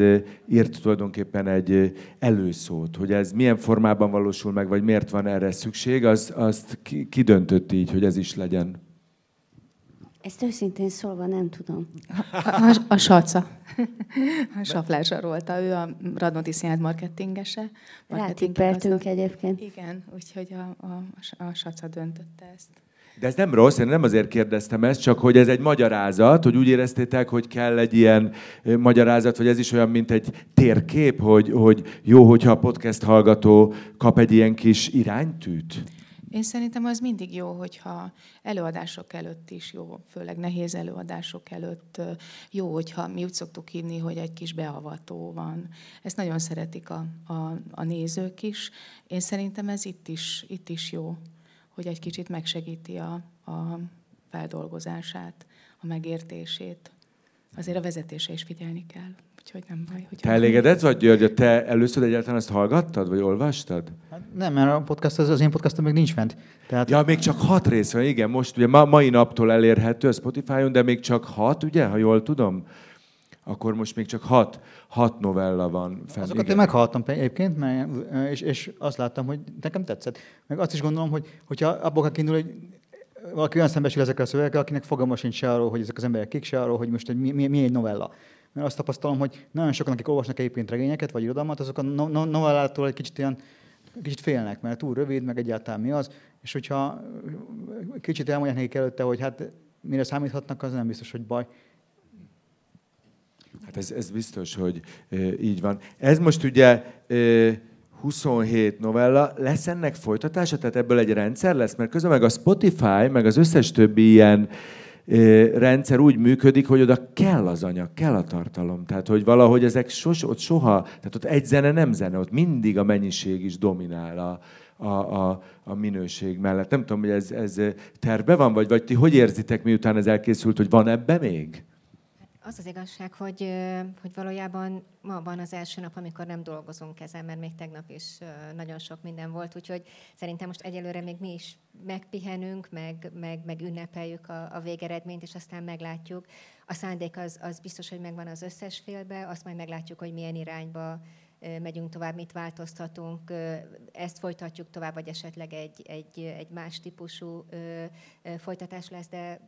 írt tulajdonképpen egy előszót, hogy ez milyen formában valósul meg, vagy miért van erre szükség, az, azt ki, ki így, hogy ez is legyen? Ezt őszintén szólva nem tudom. A, a, a Saca. A Saflár Zsarolta, ő a Radnóti Színház marketingese. Rátippertünk egyébként. Igen, úgyhogy a, a, a Saca döntötte ezt. De ez nem rossz, én nem azért kérdeztem ezt, csak hogy ez egy magyarázat, hogy úgy éreztétek, hogy kell egy ilyen magyarázat, vagy ez is olyan, mint egy térkép, hogy, hogy jó, hogyha a podcast hallgató kap egy ilyen kis iránytűt? Én szerintem az mindig jó, hogyha előadások előtt is jó, főleg nehéz előadások előtt jó, hogyha mi úgy szoktuk hinni, hogy egy kis beavató van. Ezt nagyon szeretik a, a, a nézők is. Én szerintem ez itt is, itt is jó, hogy egy kicsit megsegíti a, a feldolgozását, a megértését. Azért a vezetése is figyelni kell úgyhogy nem baj. Hogy te elégedett vagy, György? Te először egyáltalán ezt hallgattad, vagy olvastad? Hát nem, mert a podcast, az, az én podcastom még nincs fent. Tehát... Ja, még csak hat rész van, igen. Most ugye ma, mai naptól elérhető a Spotify-on, de még csak hat, ugye, ha jól tudom? Akkor most még csak hat, hat novella van fent. Azokat igen. én meghallottam egyébként, mert, és, és azt láttam, hogy nekem tetszett. Meg azt is gondolom, hogy hogyha abból kell kiindul, hogy valaki olyan szembesül ezekkel a szövegekkel, akinek fogalma sincs se arról, hogy ezek az emberek kik, se arról, hogy most egy, mi, mi, mi egy novella mert azt tapasztalom, hogy nagyon sokan, akik olvasnak egyébként regényeket vagy irodalmat, azok a no- no- novellától egy kicsit ilyen kicsit félnek, mert túl rövid, meg egyáltalán mi az, és hogyha kicsit elmondják nekik előtte, hogy hát mire számíthatnak, az nem biztos, hogy baj. Hát ez, ez biztos, hogy e, így van. Ez most ugye e, 27 novella, lesz ennek folytatása, tehát ebből egy rendszer lesz, mert közben meg a Spotify, meg az összes többi ilyen rendszer úgy működik, hogy oda kell az anyag, kell a tartalom. Tehát, hogy valahogy ezek sos, ott soha, tehát ott egy zene nem zene, ott mindig a mennyiség is dominál a, a, a, a minőség mellett. Nem tudom, hogy ez, ez terve van, vagy, vagy ti hogy érzitek, miután ez elkészült, hogy van ebbe még? Az az igazság, hogy, hogy valójában ma van az első nap, amikor nem dolgozunk ezen, mert még tegnap is nagyon sok minden volt, úgyhogy szerintem most egyelőre még mi is megpihenünk, meg, meg, meg ünnepeljük a, a végeredményt, és aztán meglátjuk. A szándék az, az biztos, hogy megvan az összes félbe, azt majd meglátjuk, hogy milyen irányba megyünk tovább, mit változtatunk, ezt folytatjuk tovább, vagy esetleg egy, egy, egy más típusú folytatás lesz, de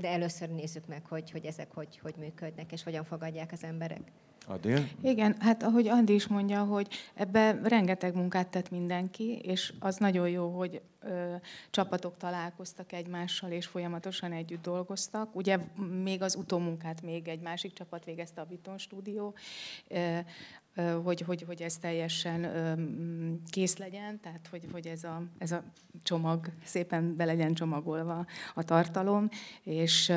de először nézzük meg, hogy, hogy ezek hogy, hogy működnek, és hogyan fogadják az emberek. Adél? Igen, hát ahogy Andi is mondja, hogy ebbe rengeteg munkát tett mindenki, és az nagyon jó, hogy ö, csapatok találkoztak egymással, és folyamatosan együtt dolgoztak. Ugye még az utómunkát még egy másik csapat végezte a Biton stúdió, ö, hogy, hogy, hogy ez teljesen kész legyen, tehát hogy, hogy ez, a, ez a csomag szépen be legyen csomagolva a tartalom, és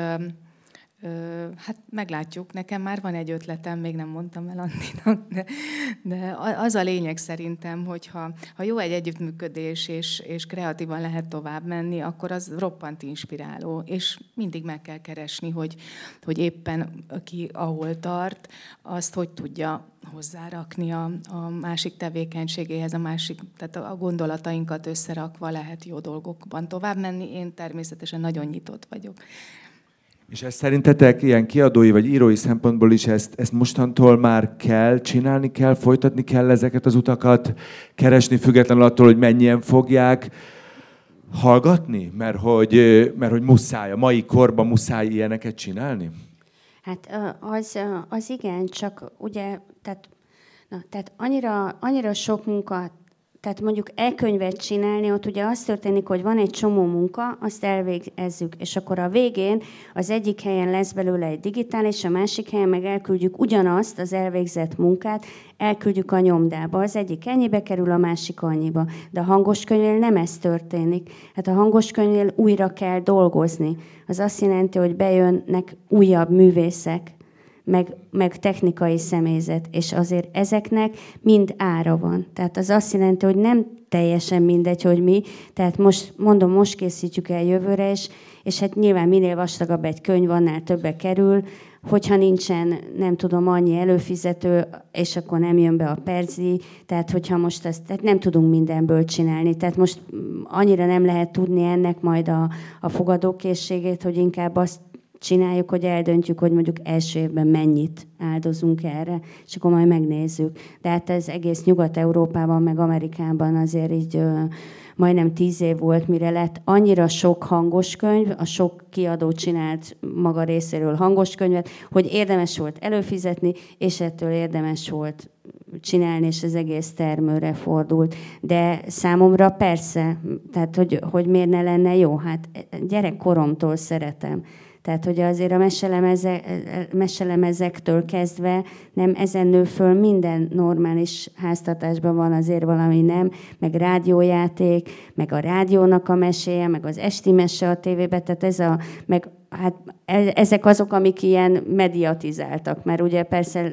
Hát meglátjuk. Nekem már van egy ötletem, még nem mondtam el Andinak, de, de az a lényeg szerintem, hogy ha, ha jó egy együttműködés, és, és kreatívan lehet tovább menni, akkor az roppant inspiráló, és mindig meg kell keresni, hogy, hogy éppen aki ahol tart, azt hogy tudja hozzárakni a, a másik tevékenységéhez, a másik, tehát a gondolatainkat összerakva lehet jó dolgokban tovább menni. Én természetesen nagyon nyitott vagyok. És ezt szerintetek ilyen kiadói vagy írói szempontból is ezt, ezt mostantól már kell, csinálni kell, folytatni kell ezeket az utakat, keresni függetlenül attól, hogy mennyien fogják hallgatni? Mert hogy, mert hogy muszáj, a mai korban muszáj ilyeneket csinálni? Hát az, az igen, csak ugye, tehát, na, tehát annyira, annyira sok munka tehát mondjuk e-könyvet csinálni, ott ugye az történik, hogy van egy csomó munka, azt elvégezzük, és akkor a végén az egyik helyen lesz belőle egy digitális, a másik helyen meg elküldjük ugyanazt az elvégzett munkát, elküldjük a nyomdába. Az egyik ennyibe kerül, a másik annyiba. De a hangos könyvnél nem ez történik. Hát a hangos könyvnél újra kell dolgozni. Az azt jelenti, hogy bejönnek újabb művészek, meg, meg technikai személyzet, és azért ezeknek mind ára van. Tehát az azt jelenti, hogy nem teljesen mindegy, hogy mi. Tehát most, mondom, most készítjük el jövőre, és, és hát nyilván minél vastagabb egy könyv, annál többe kerül, hogyha nincsen, nem tudom, annyi előfizető, és akkor nem jön be a perzi, tehát hogyha most ezt, tehát nem tudunk mindenből csinálni, tehát most annyira nem lehet tudni ennek majd a, a fogadókészségét, hogy inkább azt csináljuk, hogy eldöntjük, hogy mondjuk első évben mennyit áldozunk erre, és akkor majd megnézzük. De hát ez egész Nyugat-Európában, meg Amerikában azért így ö, majdnem tíz év volt, mire lett annyira sok hangos könyv, a sok kiadó csinált maga részéről hangos könyvet, hogy érdemes volt előfizetni, és ettől érdemes volt csinálni, és az egész termőre fordult. De számomra persze, tehát hogy, hogy miért ne lenne jó, hát gyerekkoromtól szeretem. Tehát, hogy azért a meselemeze, meselemezektől kezdve nem ezen nő föl minden normális háztatásban van azért valami nem, meg rádiójáték, meg a rádiónak a meséje, meg az esti mese a tévébe, tehát ez a, meg hát e, ezek azok, amik ilyen mediatizáltak, mert ugye persze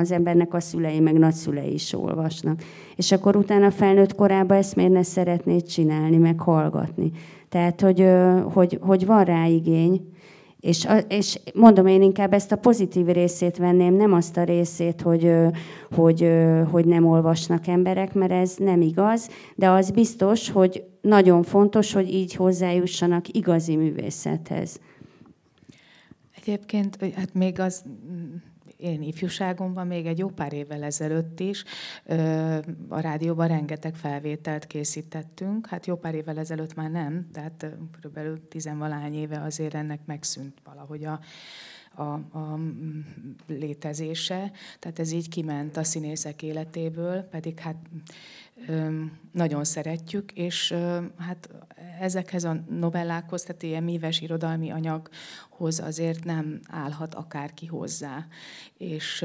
az embernek a szülei, meg nagyszülei is olvasnak. És akkor utána felnőtt korában ezt miért ne szeretnéd csinálni, meg hallgatni. Tehát, hogy, hogy, hogy van rá igény, és, és mondom, én inkább ezt a pozitív részét venném, nem azt a részét, hogy, hogy, hogy nem olvasnak emberek, mert ez nem igaz, de az biztos, hogy nagyon fontos, hogy így hozzájussanak igazi művészethez. Egyébként, hát még az én ifjúságomban még egy jó pár évvel ezelőtt is a rádióban rengeteg felvételt készítettünk. Hát jó pár évvel ezelőtt már nem, tehát kb. tizenvalány éve azért ennek megszűnt valahogy a, a, a létezése. Tehát ez így kiment a színészek életéből, pedig hát nagyon szeretjük, és hát ezekhez a novellákhoz, tehát ilyen míves irodalmi anyaghoz azért nem állhat akárki hozzá. És,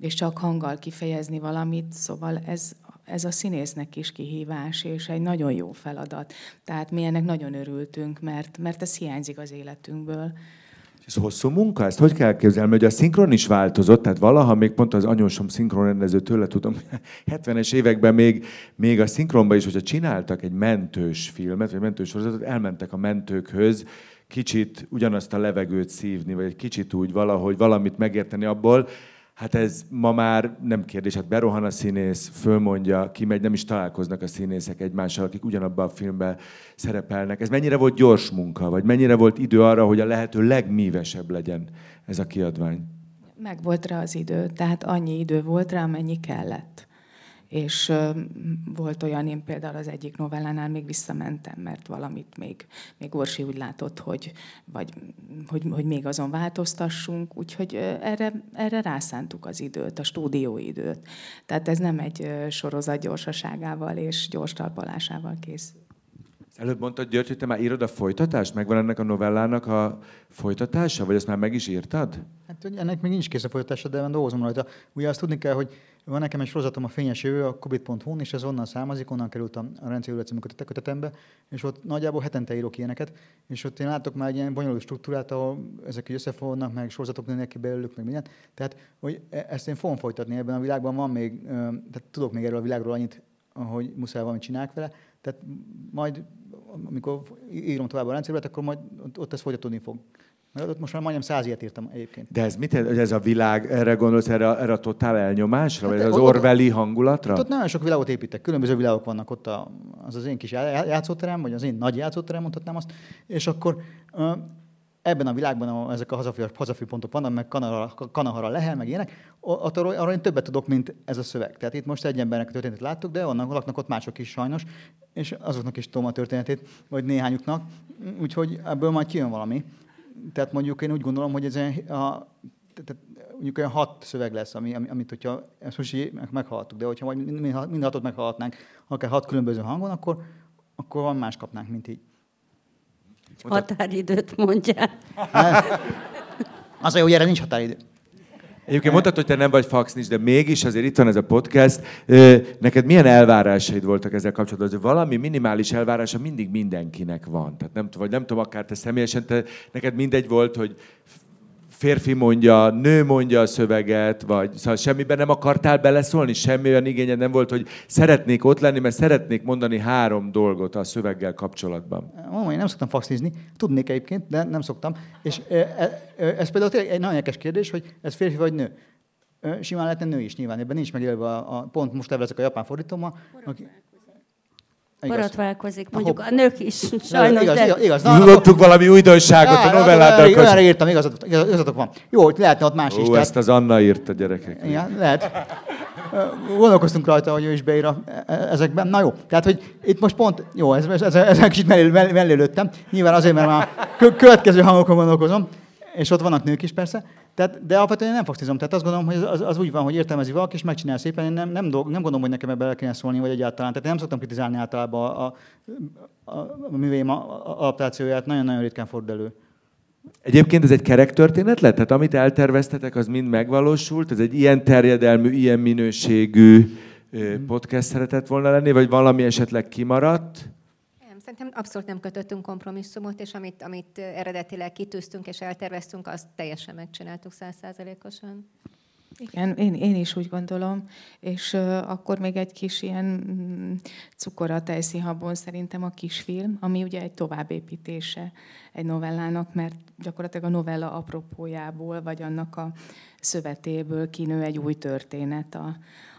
és csak hanggal kifejezni valamit, szóval ez, ez a színésznek is kihívás, és egy nagyon jó feladat. Tehát mi ennek nagyon örültünk, mert, mert ez hiányzik az életünkből. Ez hosszú munka? Ezt hogy kell képzelni? Hogy a szinkron is változott, tehát valaha még pont az anyósom szinkronrendező tőle tudom, 70-es években még, még a szinkronban is, hogyha csináltak egy mentős filmet, vagy mentős sorozatot, elmentek a mentőkhöz, kicsit ugyanazt a levegőt szívni, vagy egy kicsit úgy valahogy valamit megérteni abból, Hát ez ma már nem kérdés, hát berohan a színész, fölmondja, kimegy, nem is találkoznak a színészek egymással, akik ugyanabban a filmben szerepelnek. Ez mennyire volt gyors munka, vagy mennyire volt idő arra, hogy a lehető legmívesebb legyen ez a kiadvány? Meg volt rá az idő, tehát annyi idő volt rá, amennyi kellett és volt olyan, én például az egyik novellánál még visszamentem, mert valamit még, még Orsi úgy látott, hogy, vagy, hogy, hogy még azon változtassunk, úgyhogy erre, erre rászántuk az időt, a stúdióidőt. Tehát ez nem egy sorozat gyorsaságával és gyors talpalásával készül. Előbb mondtad, György, hogy te már írod a folytatást? Megvan ennek a novellának a folytatása? Vagy ezt már meg is írtad? Hát ennek még nincs kész a folytatása, de dolgozom rajta. Ugye azt tudni kell, hogy Van nekem egy sorozatom a Fényes Jövő, a kubit.hu-n, és ez onnan származik, onnan került a, a című kötetembe, és ott nagyjából hetente írok ilyeneket, és ott én látok már egy ilyen bonyolult struktúrát, ahol ezek így összefognak, meg sorozatok nőnek ki belőlük, meg minden. Tehát, hogy e- ezt én fogom folytatni ebben a világban, van még, tehát tudok még erről a világról annyit, hogy muszáj valamit csinálni vele, tehát majd, amikor írom tovább a rendszerűlet, akkor majd ott ez folytatódni fog. Ott most már majdnem száz ilyet írtam egyébként. De ez mit hogy ez a világ, erre gondolsz, erre, erre a totál elnyomásra, hát vagy az orveli hangulatra? Ott, ott nagyon sok világot építek, különböző világok vannak. Ott, a, az az én kis játszóterem, vagy az én nagy játszóterem, mondhatnám azt, és akkor ebben a világban, ahol ezek a hazafi, hazafi pontok vannak, meg Kanahara, Kanahara Lehel, meg ilyenek, ott arról, arról én többet tudok, mint ez a szöveg. Tehát itt most egy embernek a történetét láttuk, de onnan laknak ott mások is sajnos, és azoknak is tudom a történetét, vagy néhányuknak, úgyhogy ebből majd kijön valami tehát mondjuk én úgy gondolom, hogy ez a, tehát mondjuk olyan hat szöveg lesz, ami, amit, hogyha így meghallottuk, de hogyha majd mind, hatot meghallhatnánk, akár hat különböző hangon, akkor, akkor van más kapnánk, mint így. Határidőt mondja. Az a jó, hogy erre nincs határidő. Egyébként mondtad, hogy te nem vagy fax nincs, de mégis azért itt van ez a podcast. Neked milyen elvárásaid voltak ezzel kapcsolatban? Hogy valami minimális elvárása mindig mindenkinek van. Tehát nem, vagy nem tudom, akár te személyesen, te, neked mindegy volt, hogy férfi mondja, nő mondja a szöveget, vagy szóval semmiben nem akartál beleszólni, semmi olyan igényed nem volt, hogy szeretnék ott lenni, mert szeretnék mondani három dolgot a szöveggel kapcsolatban. Mondom, én nem szoktam faxizni, tudnék egyébként, de nem szoktam. És e, ez például tényleg egy nagyon érdekes kérdés, hogy ez férfi vagy nő. Simán lehetne nő is nyilván, ebben nincs megélve a, a pont most levelezek a japán fordítóma. Aki, Borotválkozik, mondjuk a nők is, sajnos. Igaz, de... igaz, igaz. Na, valami újdonságot a novelláddal. Olyanra írtam, igazatok, igazatok van. Jó, hogy lehetne ott más Ó, is. ezt az Anna írt a gyerekek. Igen, lehet. Gondolkoztunk rajta, hogy ő is beír e- ezekben. Na jó, tehát, hogy itt most pont, jó, ez, ez, ez, ez kicsit mellé lőttem. Nyilván azért, mert már következő hangokon gondolkozom, és ott vannak nők is persze. Tehát, de alapvetően nem foxizom. Tehát azt gondolom, hogy az, az, úgy van, hogy értelmezi valaki, és megcsinál szépen. Én nem, nem, dolg, nem gondolom, hogy nekem ebbe bele kéne szólni, vagy egyáltalán. Tehát én nem szoktam kritizálni általában a, a, a, a művéim adaptációját, nagyon-nagyon ritkán fordul elő. Egyébként ez egy kerek történet lett? Tehát amit elterveztetek, az mind megvalósult? Ez egy ilyen terjedelmű, ilyen minőségű podcast szeretett volna lenni, vagy valami esetleg kimaradt? Szerintem abszolút nem kötöttünk kompromisszumot, és amit, amit eredetileg kitűztünk és elterveztünk, azt teljesen megcsináltuk százszázalékosan. Igen, én, én is úgy gondolom, és uh, akkor még egy kis ilyen mm, cukor a tejszínhabon szerintem a kisfilm, ami ugye egy továbbépítése egy novellának, mert gyakorlatilag a novella apropójából, vagy annak a szövetéből kinő egy új történet a,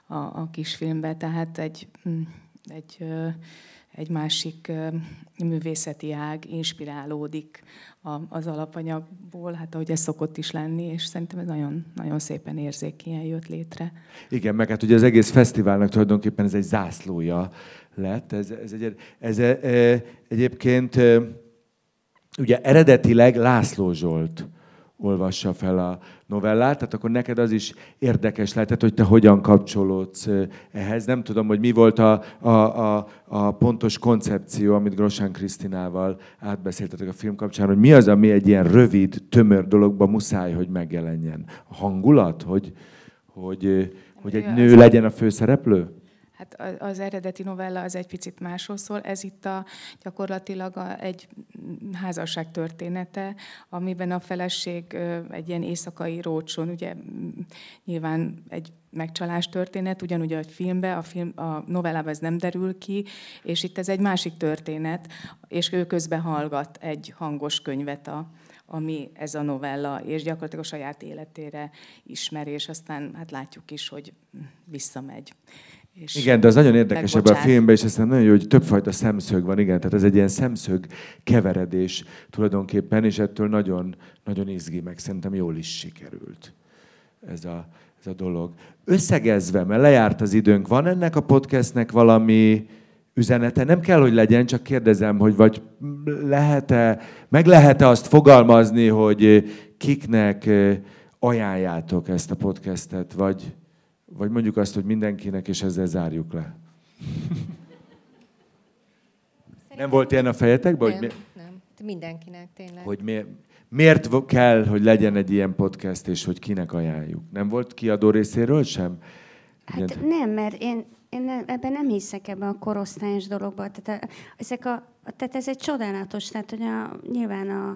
a, a kisfilmbe, tehát egy, mm, egy uh, egy másik művészeti ág inspirálódik az alapanyagból, hát ahogy ez szokott is lenni, és szerintem ez nagyon, nagyon szépen érzékenyen jött létre. Igen, meg hát ugye az egész fesztiválnak tulajdonképpen ez egy zászlója lett. Ez, ez, egy, ez egyébként ugye eredetileg László Zsolt olvassa fel a novellát, tehát akkor neked az is érdekes lehetett, hogy te hogyan kapcsolódsz ehhez. Nem tudom, hogy mi volt a, a, a, a pontos koncepció, amit Grosán Krisztinával átbeszéltetek a film kapcsán, hogy mi az, ami egy ilyen rövid, tömör dologban muszáj, hogy megjelenjen. A hangulat, hogy, hogy, hogy egy nő legyen a főszereplő? Hát az eredeti novella az egy picit másról szól. Ez itt a, gyakorlatilag a, egy házasság története, amiben a feleség egy ilyen éjszakai rócson, ugye nyilván egy megcsalás történet, ugyanúgy a filmben, a, film, a novellában ez nem derül ki, és itt ez egy másik történet, és ő közben hallgat egy hangos könyvet a, ami ez a novella, és gyakorlatilag a saját életére ismeri, és aztán hát látjuk is, hogy visszamegy. És igen, de az nagyon érdekes ebben a filmben, és aztán nagyon jó, hogy többfajta szemszög van, igen, tehát ez egy ilyen szemszög keveredés tulajdonképpen, és ettől nagyon, nagyon izgi, meg szerintem jól is sikerült ez a, ez a dolog. Összegezve, mert lejárt az időnk, van ennek a podcastnek valami üzenete? Nem kell, hogy legyen, csak kérdezem, hogy vagy lehet-e, meg lehet-e azt fogalmazni, hogy kiknek ajánljátok ezt a podcastet, vagy vagy mondjuk azt, hogy mindenkinek, és ezzel zárjuk le. nem volt ilyen a fejetekben? Nem, hogy mi... nem. Mindenkinek tényleg. Hogy mi... miért kell, hogy legyen egy ilyen podcast, és hogy kinek ajánljuk? Nem volt kiadó részéről sem? Hát nem, mert én, én nem, ebben nem hiszek ebbe a korosztályos dologba. Tehát, a, ezek a, tehát ez egy csodálatos, tehát hogy a, nyilván a,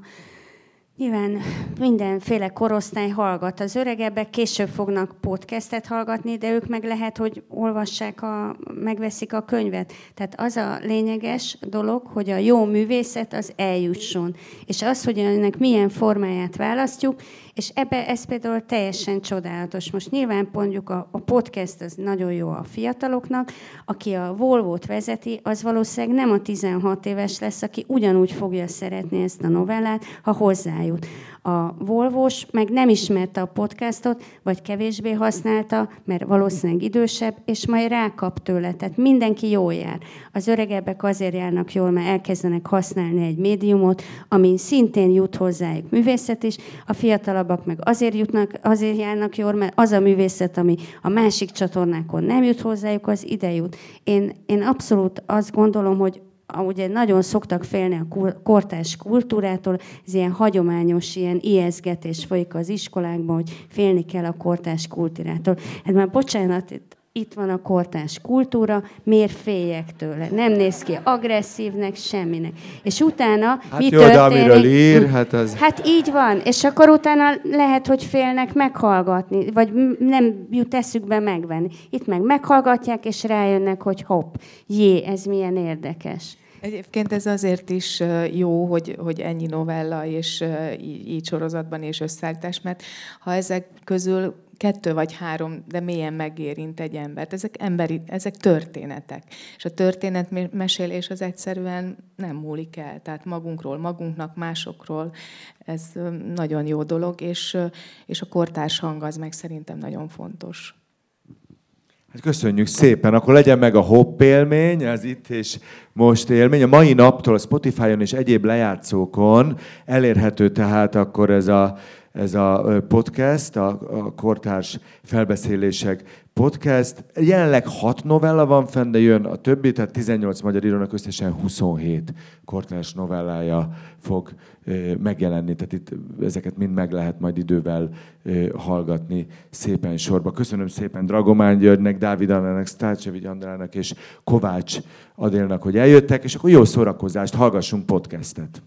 Nyilván mindenféle korosztály hallgat. Az öregebbek később fognak podcastet hallgatni, de ők meg lehet, hogy olvassák, a, megveszik a könyvet. Tehát az a lényeges dolog, hogy a jó művészet az eljusson. És az, hogy ennek milyen formáját választjuk, és ebbe ez például teljesen csodálatos. Most nyilván mondjuk a, a podcast az nagyon jó a fiataloknak, aki a Volvo-t vezeti, az valószínűleg nem a 16 éves lesz, aki ugyanúgy fogja szeretni ezt a novellát, ha hozzájut. A Volvos meg nem ismerte a podcastot, vagy kevésbé használta, mert valószínűleg idősebb, és majd rákap tőle. Tehát mindenki jól jár. Az öregebbek azért járnak jól, mert elkezdenek használni egy médiumot, ami szintén jut hozzájuk művészet is. A fiatalabbak meg azért jutnak, azért járnak jól, mert az a művészet, ami a másik csatornákon nem jut hozzájuk, az ide jut. Én, én abszolút azt gondolom, hogy ugye nagyon szoktak félni a kortás kultúrától, ez ilyen hagyományos, ilyen ijeszgetés folyik az iskolákban, hogy félni kell a kortás kultúrától. Hát már bocsánat, itt, van a kortás kultúra, miért féljek tőle? Nem néz ki agresszívnek, semminek. És utána hát mi jó, történik? de ír, hát az... Hát így van, és akkor utána lehet, hogy félnek meghallgatni, vagy nem jut eszükbe megvenni. Itt meg meghallgatják, és rájönnek, hogy hopp, jé, ez milyen érdekes. Egyébként ez azért is jó, hogy, hogy ennyi novella és így, így sorozatban és összeállítás, mert ha ezek közül kettő vagy három, de mélyen megérint egy embert. Ezek emberi, ezek történetek. És a történetmesélés az egyszerűen nem múlik el. Tehát magunkról, magunknak, másokról. Ez nagyon jó dolog, és, és a kortárs hang az meg szerintem nagyon fontos. Hát köszönjük szépen. Akkor legyen meg a hopp élmény, az itt és most élmény. A mai naptól a Spotify-on és egyéb lejátszókon elérhető tehát akkor ez a, ez a podcast, a, a Kortárs Felbeszélések podcast. Jelenleg hat novella van fenn, de jön a többi, tehát 18 magyar írónak összesen 27 kortárs novellája fog megjelenni. Tehát itt ezeket mind meg lehet majd idővel hallgatni szépen sorba. Köszönöm szépen Dragomán Györgynek, Dávid Annának, Stácsevigy Andrának és Kovács Adélnak, hogy eljöttek, és akkor jó szórakozást, hallgassunk podcastet.